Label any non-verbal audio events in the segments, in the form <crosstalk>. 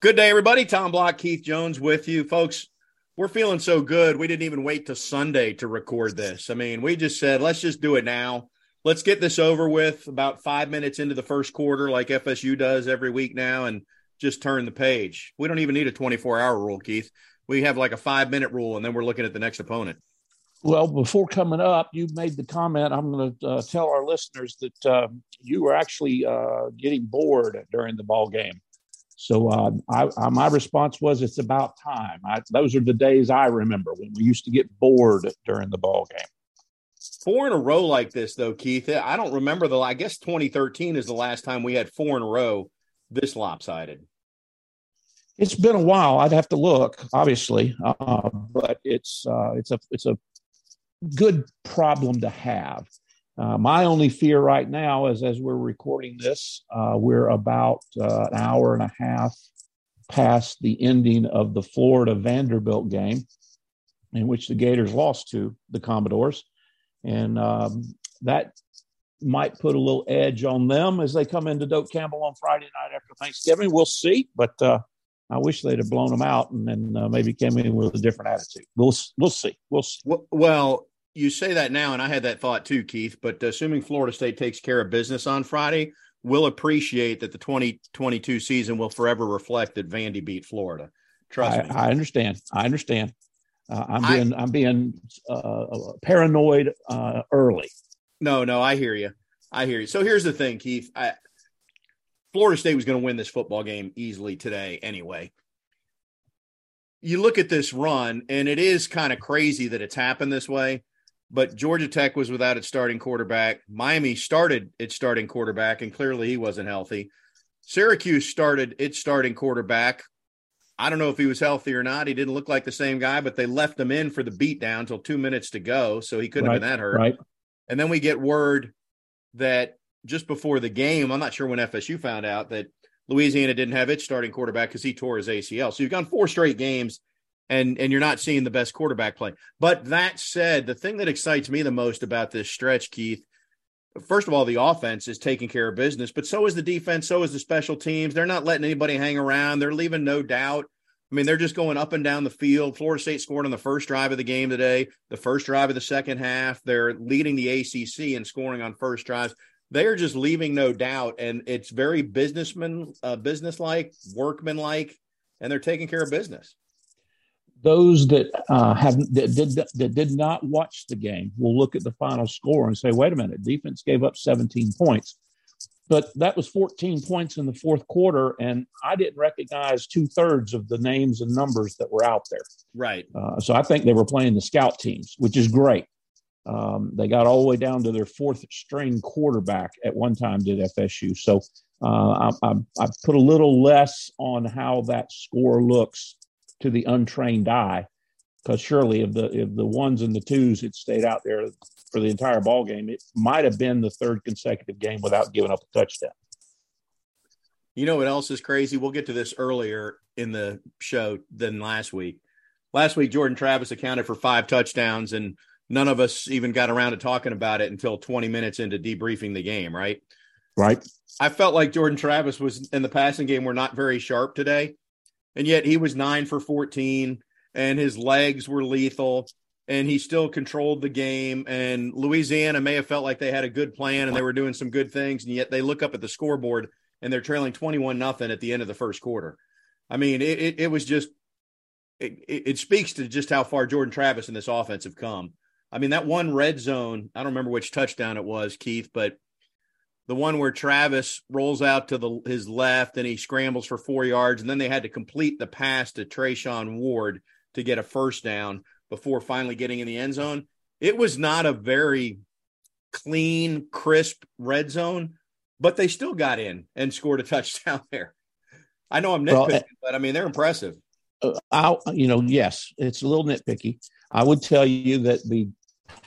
Good day, everybody. Tom Block, Keith Jones with you. Folks, we're feeling so good. We didn't even wait to Sunday to record this. I mean, we just said, let's just do it now. Let's get this over with about five minutes into the first quarter, like FSU does every week now, and just turn the page. We don't even need a 24 hour rule, Keith. We have like a five minute rule, and then we're looking at the next opponent. Well, before coming up, you made the comment. I'm going to uh, tell our listeners that uh, you were actually uh, getting bored during the ball game. So uh, I, I, my response was, "It's about time." I, those are the days I remember when we used to get bored during the ball game. Four in a row like this, though, Keith. I don't remember the. I guess 2013 is the last time we had four in a row this lopsided. It's been a while. I'd have to look, obviously, uh, but it's uh, it's a it's a good problem to have. Uh, my only fear right now is as we're recording this, uh, we're about uh, an hour and a half past the ending of the Florida Vanderbilt game, in which the Gators lost to the Commodores. And um, that might put a little edge on them as they come into Doak Campbell on Friday night after Thanksgiving. We'll see, but uh, I wish they'd have blown them out and then uh, maybe came in with a different attitude. We'll we'll see. We'll see. Well, you say that now, and I had that thought too, Keith. But assuming Florida State takes care of business on Friday, we'll appreciate that the 2022 season will forever reflect that Vandy beat Florida. Trust I, me. I understand. I understand. Uh, I'm being I, am being uh, paranoid uh, early. No, no, I hear you. I hear you. So here's the thing, Keith. I, Florida State was going to win this football game easily today, anyway you look at this run, and it is kind of crazy that it's happened this way. But Georgia Tech was without its starting quarterback. Miami started its starting quarterback, and clearly he wasn't healthy. Syracuse started its starting quarterback. I don't know if he was healthy or not. He didn't look like the same guy, but they left him in for the beatdown until two minutes to go, so he couldn't right, have been that hurt. Right. And then we get word that just before the game, I'm not sure when FSU found out that Louisiana didn't have its starting quarterback because he tore his ACL. So you've gone four straight games and and you're not seeing the best quarterback play. But that said, the thing that excites me the most about this stretch, Keith, first of all, the offense is taking care of business, but so is the defense, so is the special teams. They're not letting anybody hang around. They're leaving no doubt. I mean, they're just going up and down the field. Florida State scored on the first drive of the game today, the first drive of the second half. They're leading the ACC and scoring on first drives. They are just leaving no doubt, and it's very businessman, uh, business-like, workman-like, and they're taking care of business those that uh, have that did that did not watch the game will look at the final score and say, "Wait a minute, defense gave up 17 points." But that was 14 points in the fourth quarter, and I didn't recognize two thirds of the names and numbers that were out there. Right. Uh, so I think they were playing the scout teams, which is great. Um, they got all the way down to their fourth string quarterback at one time, did FSU. So uh, I, I, I put a little less on how that score looks to the untrained eye. Because surely, if the if the ones and the twos had stayed out there for the entire ball game, it might have been the third consecutive game without giving up a touchdown. You know what else is crazy? We'll get to this earlier in the show than last week. Last week, Jordan Travis accounted for five touchdowns, and none of us even got around to talking about it until 20 minutes into debriefing the game, right? Right. I felt like Jordan Travis was in the passing game were not very sharp today and yet he was nine for 14 and his legs were lethal and he still controlled the game. And louisiana may have felt like they had a good plan and they were doing some good things and yet they look up at the scoreboard and they're trailing 21 nothing at the end of the first quarter. I mean it, it, it was just it, it speaks to just how far jordan travis and this offense have come. I mean that one red zone i don't remember which touchdown it was keith but the one where Travis rolls out to the his left and he scrambles for four yards, and then they had to complete the pass to Treshaun Ward to get a first down before finally getting in the end zone. It was not a very clean, crisp red zone, but they still got in and scored a <laughs> touchdown there. I know I'm nitpicking, well, but I mean they're impressive. Uh, I, you know, yes, it's a little nitpicky. I would tell you that the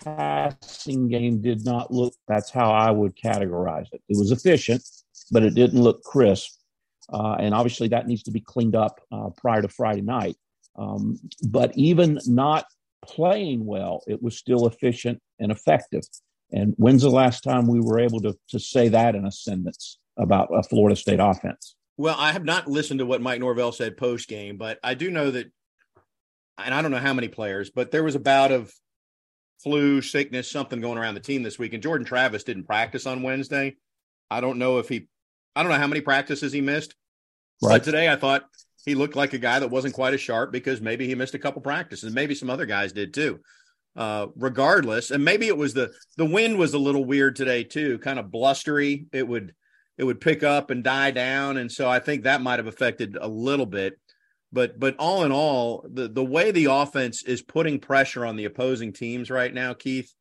passing game did not look, that's how I would categorize it. It was efficient, but it didn't look crisp. Uh, and obviously that needs to be cleaned up uh, prior to Friday night. Um, but even not playing well, it was still efficient and effective. And when's the last time we were able to, to say that in a sentence about a Florida State offense? Well, I have not listened to what Mike Norvell said post game, but I do know that, and I don't know how many players, but there was a bout of flu, sickness, something going around the team this week. And Jordan Travis didn't practice on Wednesday. I don't know if he, I don't know how many practices he missed. Right. But today I thought he looked like a guy that wasn't quite as sharp because maybe he missed a couple practices. Maybe some other guys did too. Uh, regardless, and maybe it was the the wind was a little weird today too, kind of blustery. It would it would pick up and die down, and so I think that might have affected a little bit. But but all in all, the the way the offense is putting pressure on the opposing teams right now, Keith.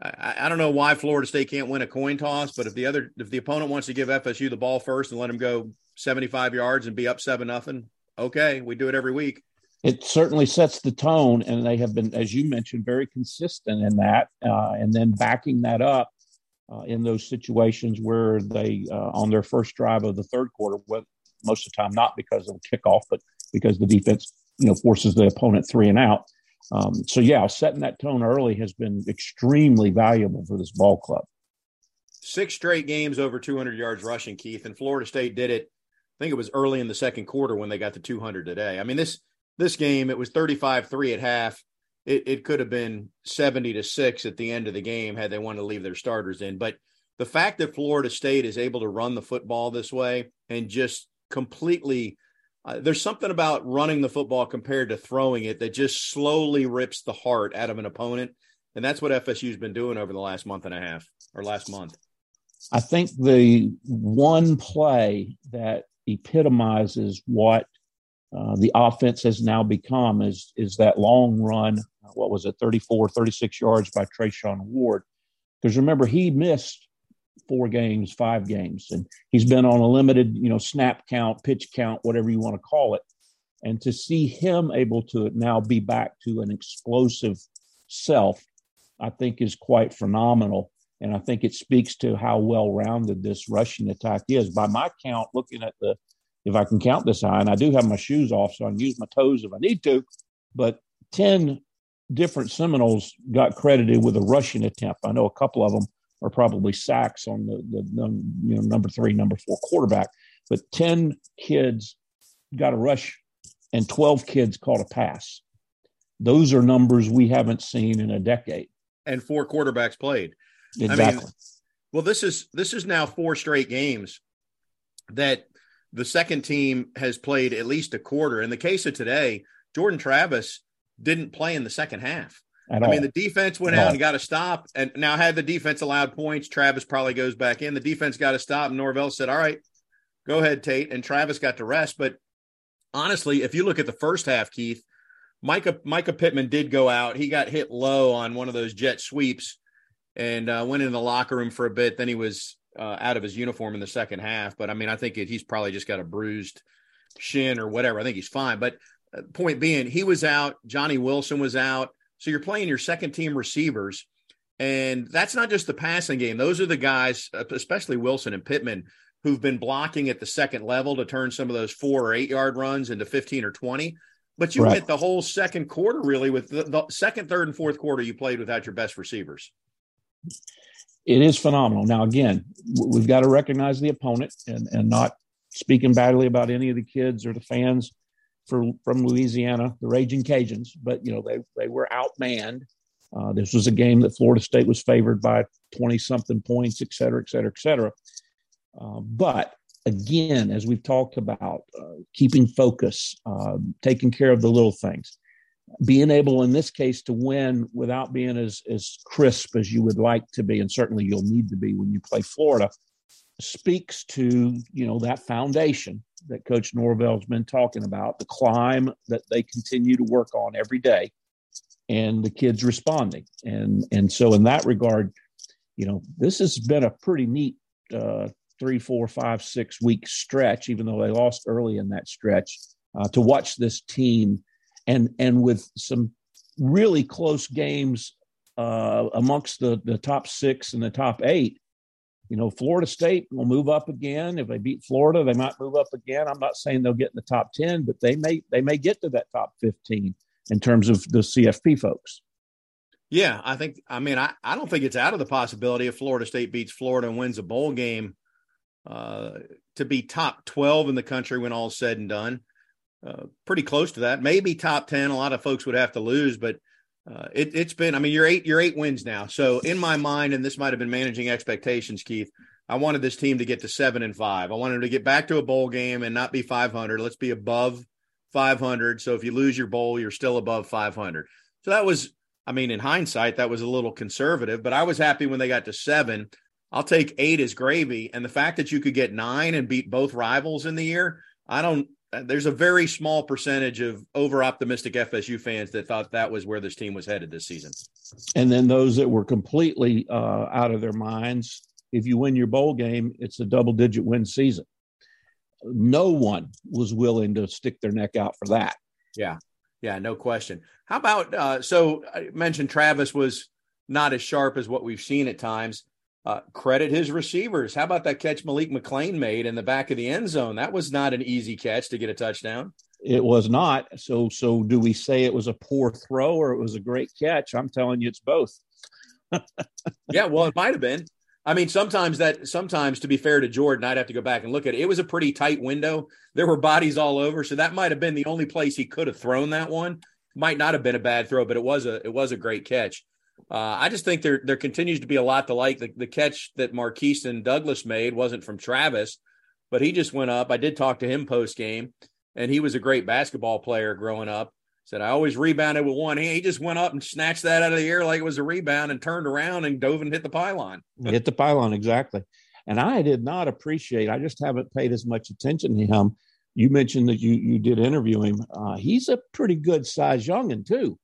I, I don't know why Florida State can't win a coin toss, but if the other if the opponent wants to give FSU the ball first and let them go 75 yards and be up seven nothing, okay, we do it every week it certainly sets the tone, and they have been, as you mentioned, very consistent in that, uh, and then backing that up uh, in those situations where they, uh, on their first drive of the third quarter, most of the time not because of a kickoff, but because the defense, you know, forces the opponent three and out. Um, so yeah, setting that tone early has been extremely valuable for this ball club. Six straight games over 200 yards rushing, Keith, and Florida State did it. I think it was early in the second quarter when they got to 200 today. I mean, this this game, it was 35 3 at half. It, it could have been 70 to 6 at the end of the game had they wanted to leave their starters in. But the fact that Florida State is able to run the football this way and just completely uh, there's something about running the football compared to throwing it that just slowly rips the heart out of an opponent. And that's what FSU's been doing over the last month and a half or last month. I think the one play that epitomizes what uh, the offense has now become is is that long run. What was it, 34, 36 yards by Treshaun Ward? Because remember, he missed four games, five games, and he's been on a limited, you know, snap count, pitch count, whatever you want to call it. And to see him able to now be back to an explosive self, I think is quite phenomenal. And I think it speaks to how well rounded this rushing attack is. By my count, looking at the if I can count this high. And I do have my shoes off, so I can use my toes if I need to. But 10 different Seminoles got credited with a rushing attempt. I know a couple of them are probably sacks on the, the, the you know, number three, number four quarterback, but 10 kids got a rush and 12 kids caught a pass. Those are numbers we haven't seen in a decade. And four quarterbacks played. Exactly. I mean, well, this is this is now four straight games that the second team has played at least a quarter. In the case of today, Jordan Travis didn't play in the second half. I all. mean, the defense went At out all. and got to stop. And now, had the defense allowed points, Travis probably goes back in. The defense got to stop. And Norvell said, All right, go ahead, Tate. And Travis got to rest. But honestly, if you look at the first half, Keith, Mycah, Mycah Pittman did go out. He got hit low on one of those jet sweeps and uh, went in the locker room for a bit. Then he was uh, out of his uniform in the second half. But I mean, I think it, he's probably just got a bruised shin or whatever. I think he's fine. But uh, point being, he was out. Johnny Wilson was out. So you're playing your second team receivers. And that's not just the passing game. Those are the guys, especially Wilson and Pittman, who've been blocking at the second level to turn some of those four or eight yard runs into 15 or 20. But you right. hit the whole second quarter really with the, the second, third, and fourth quarter you played without your best receivers it is phenomenal. Now, again, we've got to recognize the opponent and, and not speaking badly about any of the kids or the fans for, from Louisiana, the Raging Cajuns, but you know they they were outmanned. Uh, this was a game that Florida State was favored by twenty something points, et cetera, et cetera, et cetera. Uh, but again, as we've talked about, uh, keeping focus, uh, taking care of the little things being able in this case to win without being as as crisp as you would like to be and certainly you'll need to be when you play Florida speaks to you know that foundation that coach Norvell's been talking about the climb that they continue to work on every day and the kids responding and and so in that regard you know this has been a pretty neat uh, three four five six week stretch even though they lost early in that stretch uh, to watch this team and and with some really close games uh, amongst the the top six and the top eight. You know, Florida State will move up again. If they beat Florida, they might move up again. I'm not saying they'll get in the top ten, but they may they may get to that top fifteen in terms of the CFP folks. Yeah, I think. I mean, I, I don't think it's out of the possibility if Florida State beats Florida and wins a bowl game uh, to be top 12 in the country when all's said and done. Uh, pretty close to that, maybe top 10. A lot of folks would have to lose, but uh, it, has been, I mean, you're eight, you're eight wins now. So in my mind, and this might have been managing expectations, Keith, I wanted this team to get to seven and five. I wanted them to get back to a bowl game and not be 500. Let's be above 500. So if you lose your bowl, you're still above 500. So that was, I mean, in hindsight, that was a little conservative, but I was happy when they got to seven. I'll take eight as gravy. And the fact that you could get nine and beat both rivals in the year, I don't, there's a very small percentage of over optimistic FSU fans that thought that was where this team was headed this season. And then those that were completely uh, out of their minds. If you win your bowl game, it's a double digit win season. No one was willing to stick their neck out for that. Yeah. Yeah. No question. How about, uh, so I mentioned Travis was not as sharp as what we've seen at times. Uh, credit his receivers. How about that catch Malik McClain made in the back of the end zone? That was not an easy catch to get a touchdown. It was not. So, so do we say it was a poor throw or it was a great catch? I'm telling you, it's both. <laughs> yeah, well, it might have been. I mean, sometimes that, sometimes to be fair to Jordan, I'd have to go back and look at it. It was a pretty tight window. There were bodies all over, so that might have been the only place he could have thrown that one. Might not have been a bad throw, but it was a, it was a great catch. Uh, I just think there there continues to be a lot to like. The, the catch that Markeston Douglas made wasn't from Travis, but he just went up. I did talk to him post game, and he was a great basketball player growing up. Said I always rebounded with one hand. He just went up and snatched that out of the air like it was a rebound and turned around and dove and hit the pylon. hit the pylon exactly. And I did not appreciate. I just haven't paid as much attention to him. You mentioned that you you did interview him. Uh, he's a pretty good size youngin too.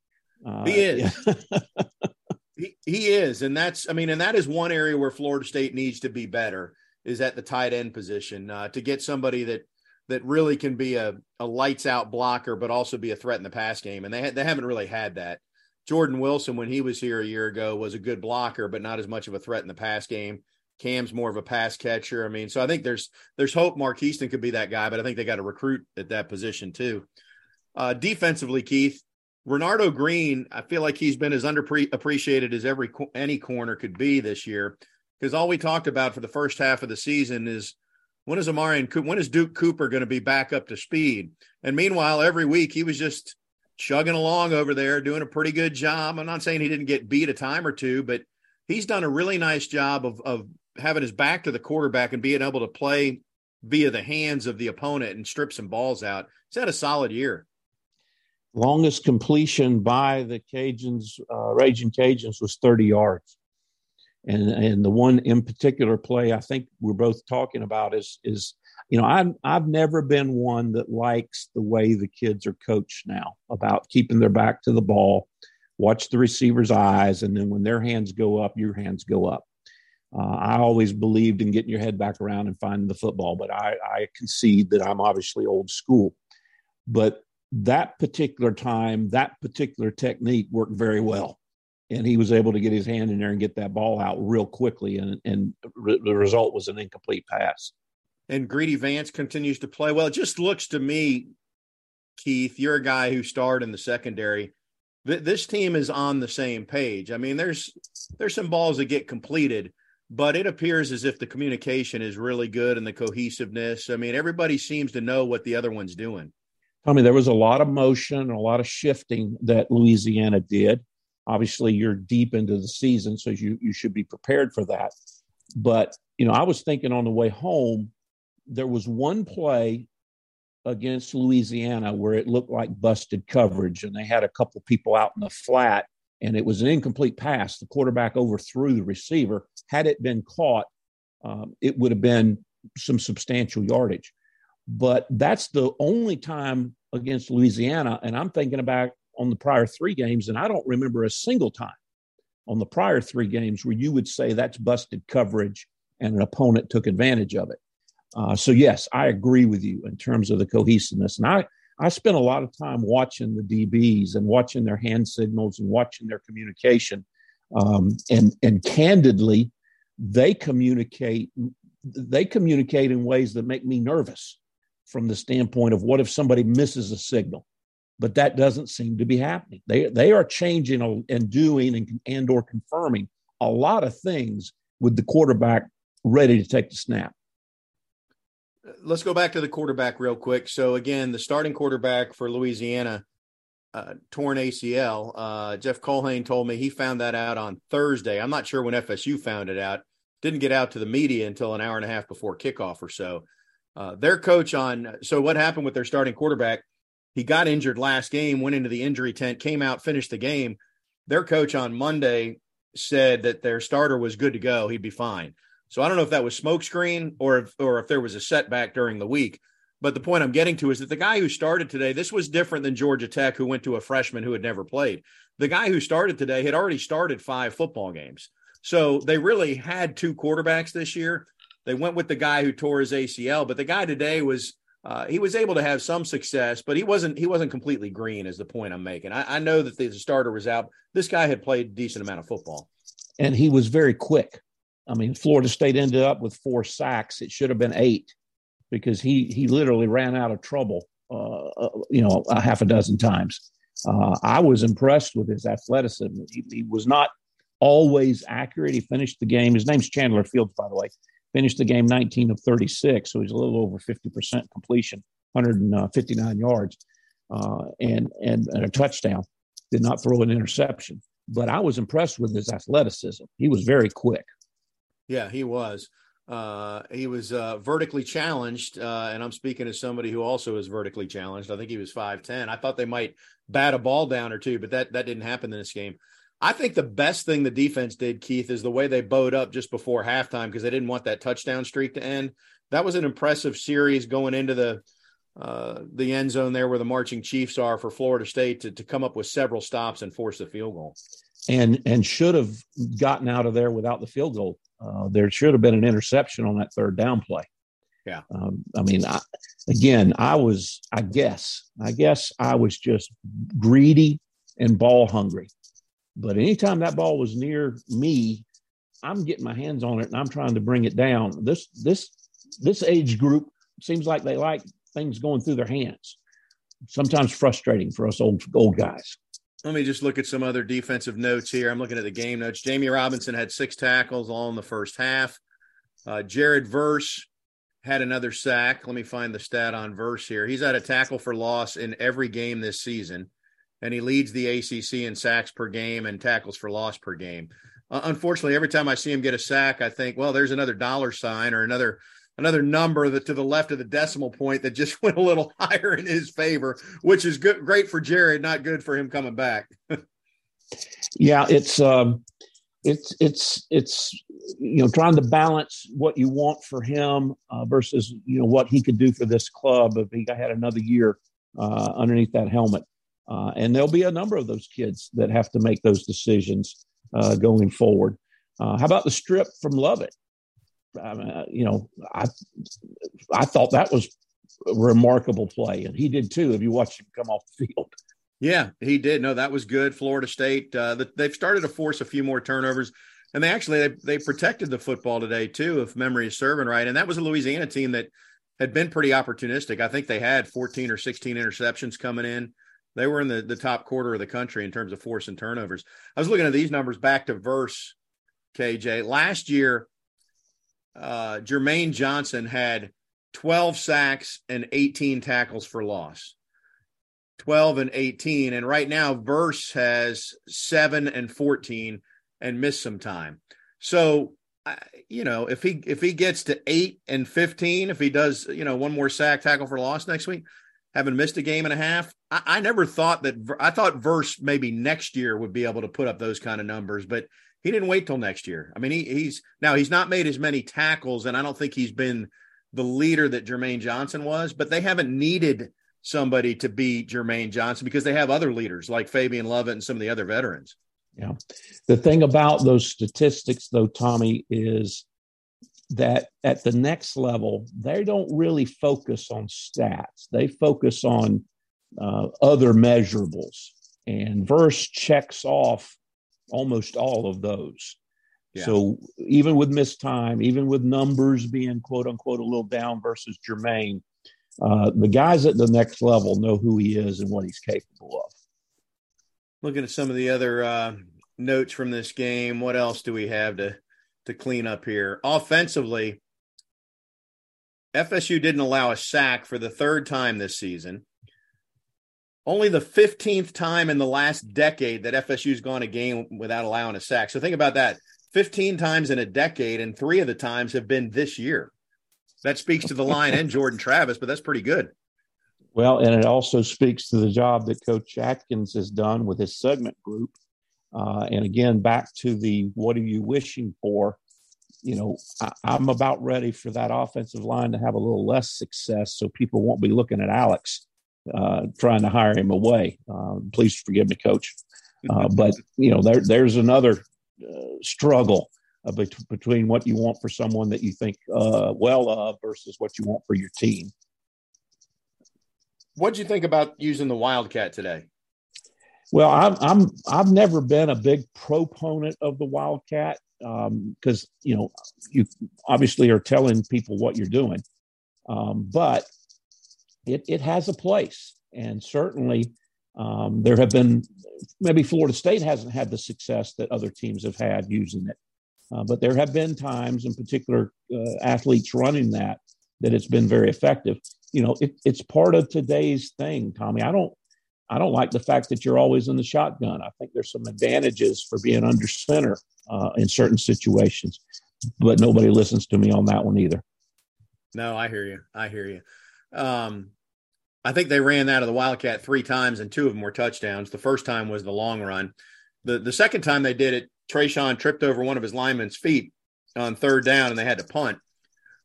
Uh, he is. Yeah. <laughs> He, he is, and that's I mean, and that is one area where Florida State needs to be better is at the tight end position uh, to get somebody that that really can be a, a lights out blocker, but also be a threat in the pass game. And they ha- they haven't really had that. Jordan Wilson, when he was here a year ago, was a good blocker, but not as much of a threat in the pass game. Cam's more of a pass catcher. I mean, so I think there's there's hope Markeston could be that guy, but I think they got to recruit at that position too. Uh, defensively, Keith, Renardo Green, I feel like he's been as underappreciated as every any corner could be this year because all we talked about for the first half of the season is when is Amari and when is Duke Cooper going to be back up to speed? And meanwhile, every week he was just chugging along over there, doing a pretty good job. I'm not saying he didn't get beat a time or two, but he's done a really nice job of of having his back to the quarterback and being able to play via the hands of the opponent and strip some balls out. He's had a solid year longest completion by the Cajuns, uh, Raging Cajuns, was 30 yards. And and the one in particular play I think we're both talking about is is you know I've I've never been one that likes the way the kids are coached now about keeping their back to the ball, watch the receiver's eyes, and then when their hands go up, your hands go up. Uh, I always believed in getting your head back around and finding the football, but I, I concede that I'm obviously old school. But that particular time, that particular technique worked very well. And he was able to get his hand in there and get that ball out real quickly. And, and re- the result was an incomplete pass. And Greedy Vance continues to play well. It just looks to me, Keith, you're a guy who starred in the secondary. This team is on the same page. I mean, there's there's some balls that get completed, but it appears as if the communication is really good and the cohesiveness. I mean, everybody seems to know what the other one's doing. I mean, there was a lot of motion and a lot of shifting that Louisiana did. Obviously, you're deep into the season, so you you should be prepared for that. But you know, I was thinking on the way home, there was one play against Louisiana where it looked like busted coverage, and they had a couple people out in the flat, and it was an incomplete pass. The quarterback overthrew the receiver. Had it been caught, um, it would have been some substantial yardage. But that's the only time against Louisiana. And I'm thinking about on the prior three games, and I don't remember a single time on the prior three games where you would say that's busted coverage and an opponent took advantage of it. Uh, so, yes, I agree with you in terms of the cohesiveness. And I, I spent a lot of time watching the DBs and watching their hand signals and watching their communication. Um, and, and candidly, they communicate they communicate in ways that make me nervous from the standpoint of what if somebody misses a signal but that doesn't seem to be happening they they are changing and doing and, and or confirming a lot of things with the quarterback ready to take the snap let's go back to the quarterback real quick. So again, the starting quarterback for Louisiana, uh, torn ACL. Uh, Jeff colhane told me he found that out on Thursday. I'm not sure when FSU found it out. Didn't get out to the media until an hour and a half before kickoff or so. Uh, their coach on so what happened with their starting quarterback? He got injured last game, went into the injury tent, came out, finished the game. Their coach on Monday said that their starter was good to go. He'd be fine. So I don't know if that was smokescreen or if, or if there was a setback during the week. But the point I'm getting to is that the guy who started today, this was different than Georgia Tech, who went to a freshman who had never played. The guy who started today had already started five football games. So they really had two quarterbacks this year. They went with the guy who tore his ACL, but the guy today was uh, he was able to have some success, but he wasn't he wasn't completely green. Is the point I'm making? I, I know that the starter was out. This guy had played a decent amount of football, and he was very quick. I mean, Florida State ended up with four sacks. It should have been eight because he he literally ran out of trouble, uh, uh you know, a half a dozen times. Uh, I was impressed with his athleticism. He, he, was not always accurate. He finished the game. His name's Chandler Fields, by the way. Finished the game 19 of 36, so he's a little over 50% completion, 159 yards, uh, and, and and a touchdown. Did not throw an interception, but I was impressed with his athleticism. He was very quick. Yeah, he was. Uh, he was uh, vertically challenged, uh, and I'm speaking as somebody who also is vertically challenged. I think he was five ten. I thought they might bat a ball down or two, but that that didn't happen in this game. I think the best thing the defense did, Keith, is the way they bowed up just before halftime because they didn't want that touchdown streak to end. That was an impressive series going into the uh, the end zone there where the marching Chiefs are for Florida State to, to come up with several stops and force the field goal. And and should have gotten out of there without the field goal uh, there should have been an interception on that third down play. Yeah. Um, I mean, I, again, I was, I guess, I guess I was just greedy and ball hungry. But anytime that ball was near me, I'm getting my hands on it and I'm trying to bring it down. This, this, this age group seems like they like things going through their hands. Sometimes frustrating for us old old guys. Let me just look at some other defensive notes here. I'm looking at the game notes. Jammie Robinson had six tackles all in the first half. Uh, Jared Verse had another sack. Let me find the stat on Verse here. He's had a tackle for loss in every game this season, and he leads the ACC in sacks per game and tackles for loss per game. Uh, unfortunately, every time I see him get a sack, I think, well, there's another dollar sign or another another number that to the left of the decimal point that just <laughs> went a little higher in his favor, which is good, great for Jared, not good for him coming back. <laughs> yeah, it's um, it's it's it's you know trying to balance what you want for him uh, versus you know what he could do for this club if he had another year uh, underneath that helmet. Uh, and there'll be a number of those kids that have to make those decisions uh, going forward. Uh, how about the strip from Lovett? I mean, uh, you know, I I thought that was a remarkable play, and he did too. If you watch him come off the field, yeah, he did. No, that was good. Florida State, uh, they've started to force a few more turnovers, and they actually they, they protected the football today too, if memory is serving right. And that was a Louisiana team that had been pretty opportunistic. I think they had 14 or 16 interceptions coming in. They were in the, the top quarter of the country in terms of forcing turnovers. I was looking at these numbers back to verse KJ last year uh, Jermaine Johnson had 12 sacks and 18 tackles for loss. 12 and 18. And right now, Verse has seven and 14 and missed some time. So, you know, if he if he gets to eight and 15, if he does, you know, one more sack tackle for loss next week, having missed a game and a half, I, never thought that I thought Verse maybe next year would be able to put up those kind of numbers, but he didn't wait till next year. I mean, he, he's now he's not made as many tackles, and I don't think he's been the leader that Jermaine Johnson was, but they haven't needed somebody to be Jermaine Johnson because they have other leaders like Fabian Lovett and some of the other veterans. Yeah. The thing about those statistics, though, Tommy, is that at the next level, they don't really focus on stats. They focus on uh, other measurables. And Verse checks off almost all of those. Yeah. So even with missed time, even with numbers being quote unquote a little down versus Jermaine, uh, the guys at the next level know who he is and what he's capable of. Looking at some of the other uh, notes from this game, what else do we have to to clean up here? Offensively, FSU didn't allow a sack for the third time this season. Only the 15th time in the last decade that FSU's gone a game without allowing a sack. So think about that 15 times in a decade, and three of the times have been this year. That speaks to the line and Jordan Travis, but that's pretty good. Well, and it also speaks to the job that Coach Atkins has done with his segment group. Uh, and again, back to the what are you wishing for? You know, I, I'm about ready for that offensive line to have a little less success so people won't be looking at Alex uh, trying to hire him away. Uh, please forgive me, Coach. Uh, but, you know, there, there's another uh, struggle uh, bet- between what you want for someone that you think well of versus what you want for your team. What do you think about using the Wildcat today? Well, I'm I'm I've never been a big proponent of the Wildcat um because um, you know you obviously are telling people what you're doing, um, but it it has a place, and certainly um, there have been maybe Florida State hasn't had the success that other teams have had using it, uh, but there have been times, in particular, uh, athletes running that that it's been very effective. You know, it, it's part of today's thing, Tommy. I don't I don't like the fact that you're always in the shotgun. I think there's some advantages for being under center uh, in certain situations, but nobody listens to me on that one either. No, I hear you. I hear you. Um, I think they ran that of the Wildcat three times, and two of them were touchdowns. The first time was the long run. The the second time they did it, Treshaun tripped over one of his linemen's feet on third down, and they had to punt.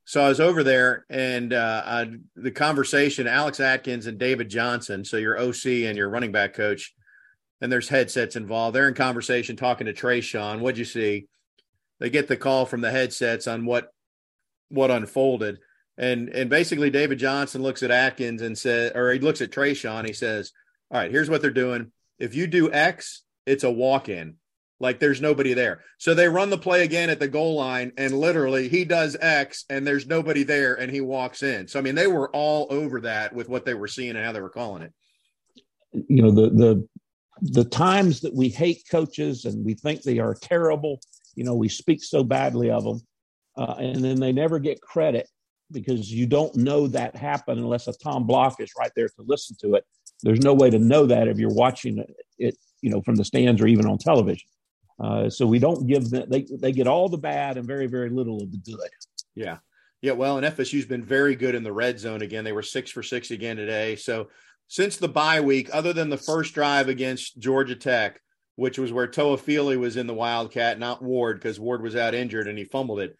So I was over there, and uh, I, the conversation, Alex Atkins and David Johnson, so your OC and your running back coach, and there's headsets involved. They're in conversation talking to Treshaun. What'd you see? They get the call from the headsets on what what unfolded. And and basically David Johnson looks at Atkins and says, or he looks at Treshaun, he says, All right, here's what they're doing. If you do X, it's a walk-in. Like there's nobody there. So they run the play again at the goal line, and literally he does X and there's nobody there and he walks in. So I mean, they were all over that with what they were seeing and how they were calling it. You know, the the the times that we hate coaches and we think they are terrible, you know, we speak so badly of them, uh, and then they never get credit because you don't know that happened unless a Tom Block is right there to listen to it. There's no way to know that if you're watching it, you know, from the stands or even on television. Uh, so we don't give them, they, they get all the bad and very, very little of the good. Yeah. Yeah. Well, and FSU's been very good in the red zone again. They were six for six again today. So since the bye week, other than the first drive against Georgia Tech, which was where Toafili was in the Wildcat, not Ward, because Ward was out injured and he fumbled it.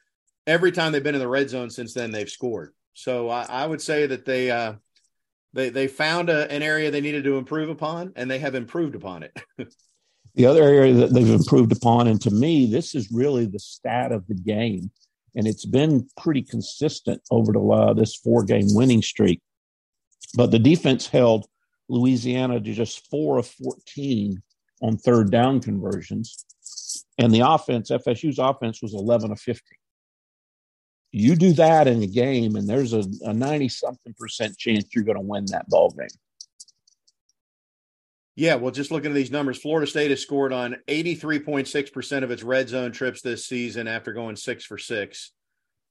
Every time they've been in the red zone since then, they've scored. So I, I would say that they uh, they they found a, an area they needed to improve upon, and they have improved upon it. <laughs> The other area that they've improved upon, and to me, this is really the stat of the game, and it's been pretty consistent over the uh, this four game winning streak. But the defense held Louisiana to just four of 14 on third down conversions. And the offense, FSU's offense was 11 of 15. You do that in a game, and there's a 90 something percent chance you're going to win that ball game. Yeah, well, just looking at these numbers, Florida State has scored on 83.6% of its red zone trips this season after going six for six.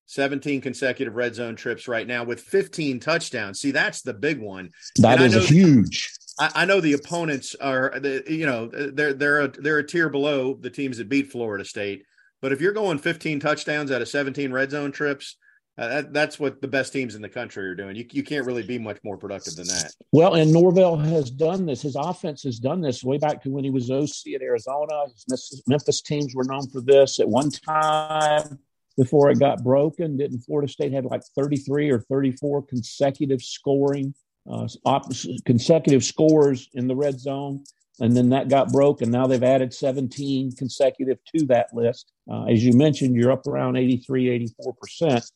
17 consecutive red zone trips right now with 15 touchdowns. See, that's the big one. That and is huge. I, I, know the opponents are, the, you know, they're they're a, they're a tier below the teams that beat Florida State. But if you're going 15 touchdowns out of 17 red zone trips, uh, that, that's what the best teams in the country are doing. You, you can't really be much more productive than that. Well, and Norvell has done this. His offense has done this way back to when he was OC at Arizona. His Memphis teams were known for this. At one time, before it got broken, didn't Florida State had like 33 or 34 consecutive scoring, uh, op- consecutive scores in the red zone? And then that got broke and now they've added 17 consecutive to that list uh, as you mentioned you're up around 83 84%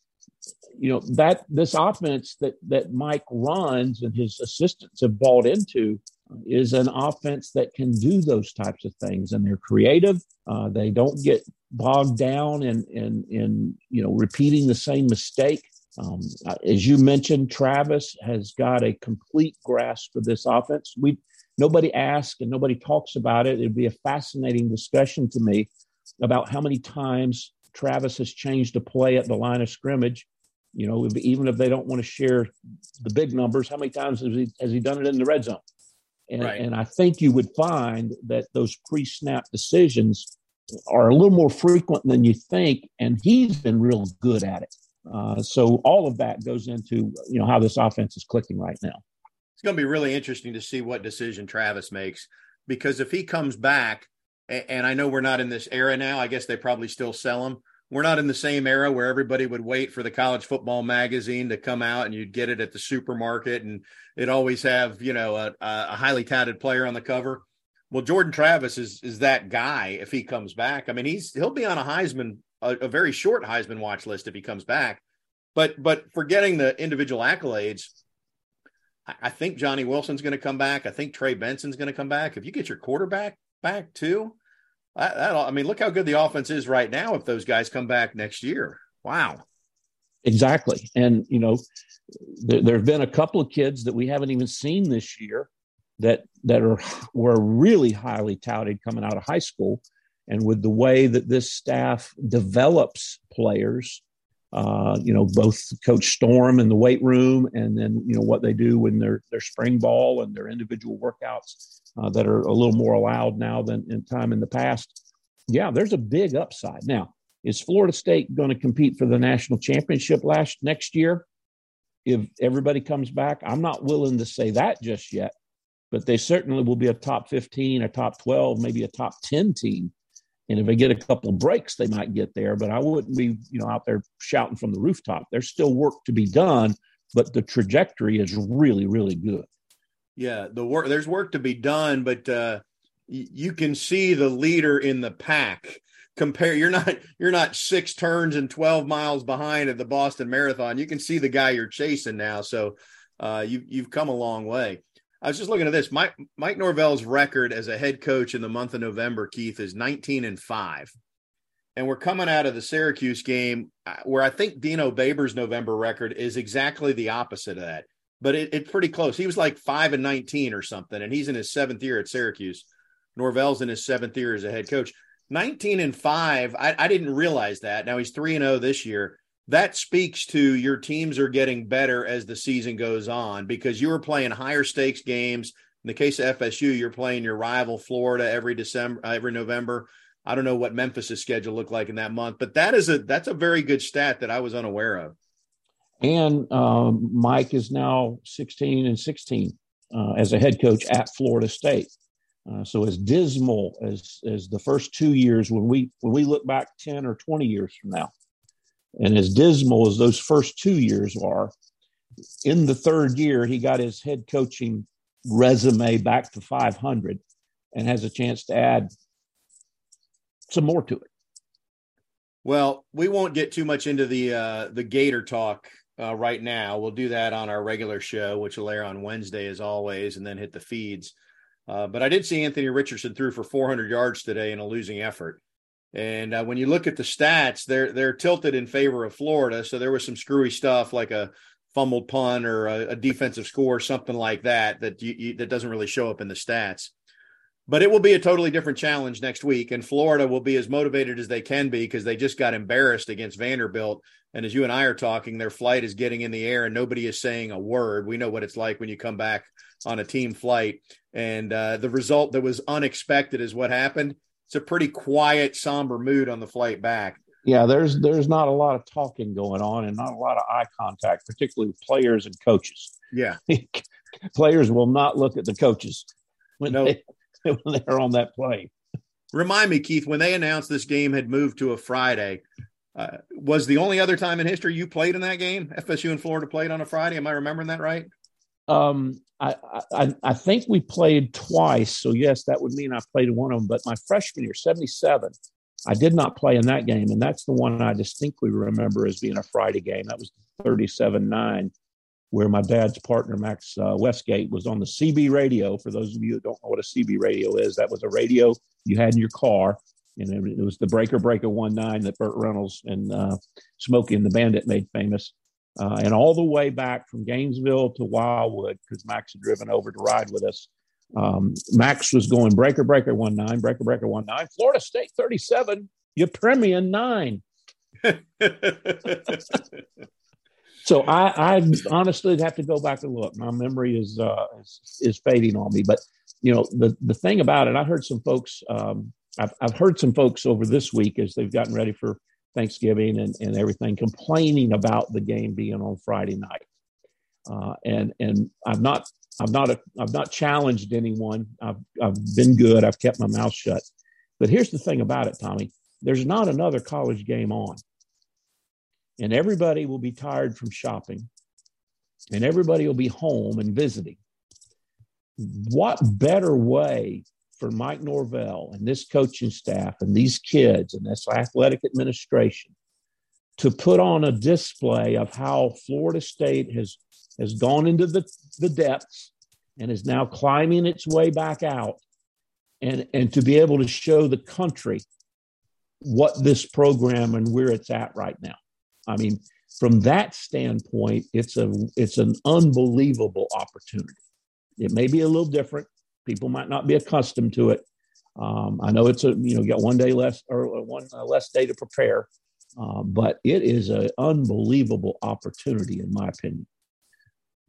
you know that this offense that that Mike runs and his assistants have bought into is an offense that can do those types of things, and they're creative. Uh, they don't get bogged down in in in you know repeating the same mistake. Um, as you mentioned, Travis has got a complete grasp of this offense. We nobody asks and nobody talks about it. It'd be a fascinating discussion to me about how many times Travis has changed a play at the line of scrimmage You know, even if they don't want to share the big numbers, how many times has he has he done it in the red zone? And, right. and I think you would find that those pre-snap decisions are a little more frequent than you think, and he's been real good at it. Uh, so all of that goes into you know how this offense is clicking right now. It's going to be really interesting to see what decision Travis makes because if he comes back, and I know we're not in this era now, I guess they probably still sell him. We're not in the same era where everybody would wait for the college football magazine to come out and you'd get it at the supermarket and it'd always have you know a, a highly touted player on the cover. Well, Jordan Travis is is that guy if he comes back. I mean, he's he'll be on a Heisman, a, a very short Heisman watch list if he comes back. But but forgetting the individual accolades, I, think Johnny Wilson's going to come back. I think Trey Benson's going to come back. If you get your quarterback back too, that, I mean, look how good the offense is right now. If those guys come back next year, wow. Exactly, and you know, there have been a couple of kids that we haven't even seen this year that that are were really highly touted coming out of high school, and with the way that this staff develops players, uh, you know, both Coach Storm in the weight room, and then you know what they do when their their spring ball and their individual workouts uh, that are a little more allowed now than in time in the past. Yeah, there's a big upside. Now, is Florida State going to compete for the national championship last next year? If everybody comes back, I'm not willing to say that just yet but they certainly will be a top 15, a top 12, maybe a top 10 team. And if they get a couple of breaks, they might get there. But I wouldn't be, you know, out there shouting from the rooftop. There's still work to be done, but the trajectory is really, really good. Yeah, the work there's work to be done, but uh, you can see the leader in the pack. Compare you're not you're not six turns and 12 miles behind at the Boston Marathon. You can see the guy you're chasing now. So uh, you you've come a long way. I was just looking at this. Mike Mike Norvell's record as a head coach in the month of November, Keith, is 19 and 5. And we're coming out of the Syracuse game uh, where I think Dino Babers' November record is exactly the opposite of that. But it, it's pretty close. He was like 5 and 19 or something, and he's in his seventh year at Syracuse. Norvell's in his seventh year as a head coach. 19 and 5. I, I didn't realize that. Now he's 3 and 0 this year that speaks to your teams are getting better as the season goes on because you are playing higher stakes games. In the case of FSU, you're playing your rival Florida every December, every November. I don't know what Memphis's schedule looked like in that month, but that is a that's a very good stat that I was unaware of. And um, Mike is now 16 and 16 uh, as a head coach at Florida State. Uh, so as dismal as as the first two years when we when we look back 10 or 20 years from now and as dismal as those first two years are, in the third year, he got his head coaching resume back to 500 and has a chance to add some more to it. Well, we won't get too much into the uh, the Gator talk uh, right now. We'll do that on our regular show, which will air on Wednesday as always, and then hit the feeds. Uh, but I did see Anthony Richardson threw for 400 yards today in a losing effort. And uh, when you look at the stats, they're they're tilted in favor of Florida. So there was some screwy stuff like a fumbled punt or a, a defensive score, something like that that you, you, that doesn't really show up in the stats. But it will be a totally different challenge next week, and Florida will be as motivated as they can be because they just got embarrassed against Vanderbilt. And as you and I are talking, their flight is getting in the air, and nobody is saying a word. We know what it's like when you come back on a team flight, and uh, the result that was unexpected is what happened it's a pretty quiet, somber mood on the flight back. Yeah, there's there's not a lot of talking going on and not a lot of eye contact, particularly with players and coaches. Yeah, <laughs> players will not look at the coaches when no. they <laughs> when they're on that plane. Remind me, Keith, when they announced this game had moved to a Friday, uh, was the only other time in history you played in that game? FSU and Florida played on a Friday. Am I remembering that right? Um, I, I, I think we played twice. So, yes, that would mean I played one of them. But my freshman year, 77, I did not play in that game. And that's the one I distinctly remember as being a Friday game. That was 37 9, where my dad's partner, Max uh, Westgate, was on the CB radio. For those of you that don't know what a CB radio is, that was a radio you had in your car. And it was the Breaker Breaker 1 9 that Burt Reynolds and uh, Smokey and the Bandit made famous uh, and all the way back from Gainesville to Wildwood because Max had driven over to ride with us. Um, Max was going breaker breaker one nine, breaker breaker one nine, Florida State thirty seven, you premium nine. <laughs> So I, I honestly have to go back and look. My memory is, uh, is, is fading on me. But you know, the the thing about it, I heard some folks. Um, I've I've heard some folks over this week as they've gotten ready for Thanksgiving and, and everything, complaining about the game being on Friday night. Uh, and and I've not I've not a, I've not challenged anyone. I've I've been good. I've kept my mouth shut. But here's the thing about it, Tommy. There's not another college game on, and everybody will be tired from shopping, and everybody will be home and visiting. What better way for Mike Norvell and this coaching staff and these kids and this athletic administration to put on a display of how Florida State has has gone into the, the depths and is now climbing its way back out and and to be able to show the country what this program and where it's at right now. I mean, from that standpoint, it's a it's an unbelievable opportunity. It may be a little different People might not be accustomed to it. Um, I know it's a you know got one day less or one uh, less day to prepare, um, but it is an unbelievable opportunity in my opinion.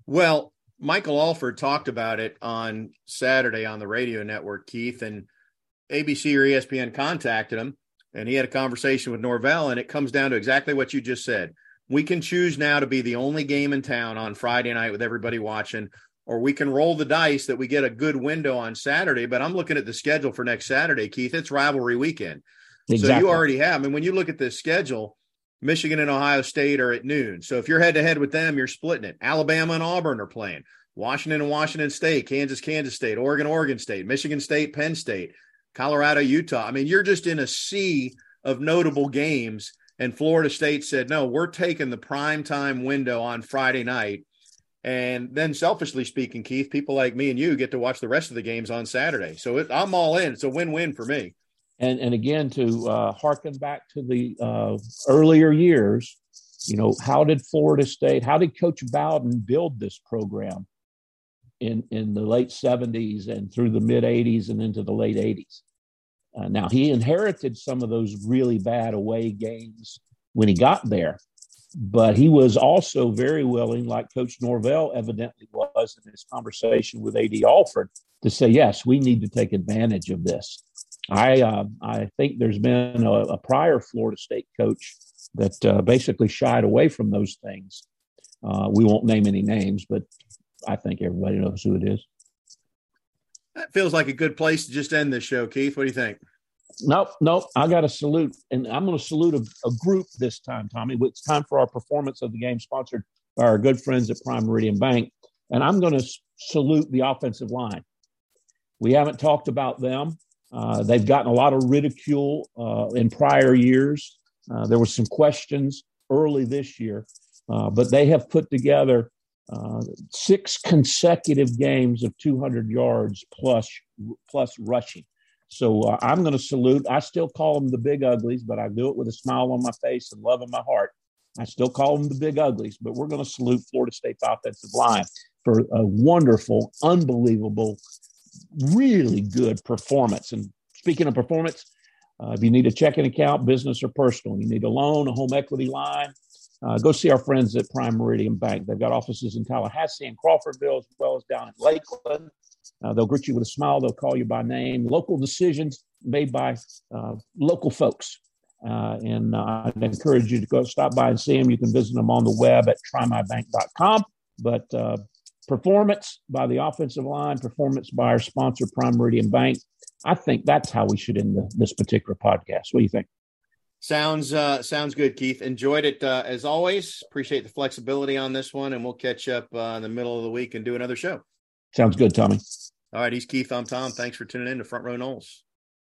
Well, Michael Alford talked about it on Saturday on the radio network, Keith, and ABC or ESPN contacted him, and he had a conversation with Norvell, and it comes down to exactly what you just said. We can choose now to be the only game in town on Friday night with everybody watching, or we can roll the dice that we get a good window on Saturday. But I'm looking at the schedule for next Saturday, Keith. It's rivalry weekend. Exactly. So you already have. I mean, when you look at the schedule, Michigan and Ohio State are at noon. So if you're head to head with them, you're splitting it. Alabama and Auburn are playing. Washington and Washington State, Kansas, Kansas State, Oregon, Oregon State, Michigan State, Penn State, Colorado, Utah. I mean, you're just in a sea of notable games. And Florida State said, no, we're taking the prime time window on Friday night and then, selfishly speaking, Keith, people like me and you get to watch the rest of the games on Saturday. So it, I'm all in. It's a win-win for me. And and again, to uh, harken back to the uh, earlier years, you know, how did Florida State, how did Coach Bowden build this program in in the late '70s and through the mid '80s and into the late '80s? Uh, now he inherited some of those really bad away games when he got there, but he was also very willing, like Coach Norvell evidently was in his conversation with AD Alford, to say, yes, we need to take advantage of this. I uh, I think there's been a, a, prior Florida State coach that uh, basically shied away from those things. Uh, we won't name any names, but I think everybody knows who it is. That feels like a good place to just end this show, Keith. What do you think? Nope, nope. I got to salute, and I'm going to salute a, a, group this time, Tommy. It's time for our performance of the game, sponsored by our good friends at Prime Meridian Bank, and I'm going to salute the offensive line. We haven't talked about them. Uh, they've gotten a lot of ridicule uh, in prior years. Uh, there were some questions early this year, uh, but they have put together uh, six consecutive games of 200 yards plus plus rushing. So uh, I'm going to salute. I still call them the big uglies, but I do it with a smile on my face and love in my heart. I still call them the big uglies, but we're going to salute Florida State's offensive line for a wonderful, unbelievable, really good performance. And speaking of performance, uh, if you need a checking account, business or personal, you need a loan, a home equity line, uh, go see our friends at Prime Meridian Bank. They've got offices in Tallahassee and Crawfordville, as well as down in Lakeland. Uh, they'll greet you with a smile. They'll call you by name. Local decisions made by uh, local folks. Uh, and uh, I'd encourage you to go stop by and see them. You can visit them on the web at trymybank.com. But uh, performance by the offensive line, performance by our sponsor, Prime Meridian Bank. I think that's how we should end the, this particular podcast. What do you think? Sounds uh, sounds good, Keith. Enjoyed it uh, as always. Appreciate the flexibility on this one, and we'll catch up uh, in the middle of the week and do another show. Sounds good, Tommy. All right, he's Keith. I'm Tom. Thanks for tuning in to Front Row Noles.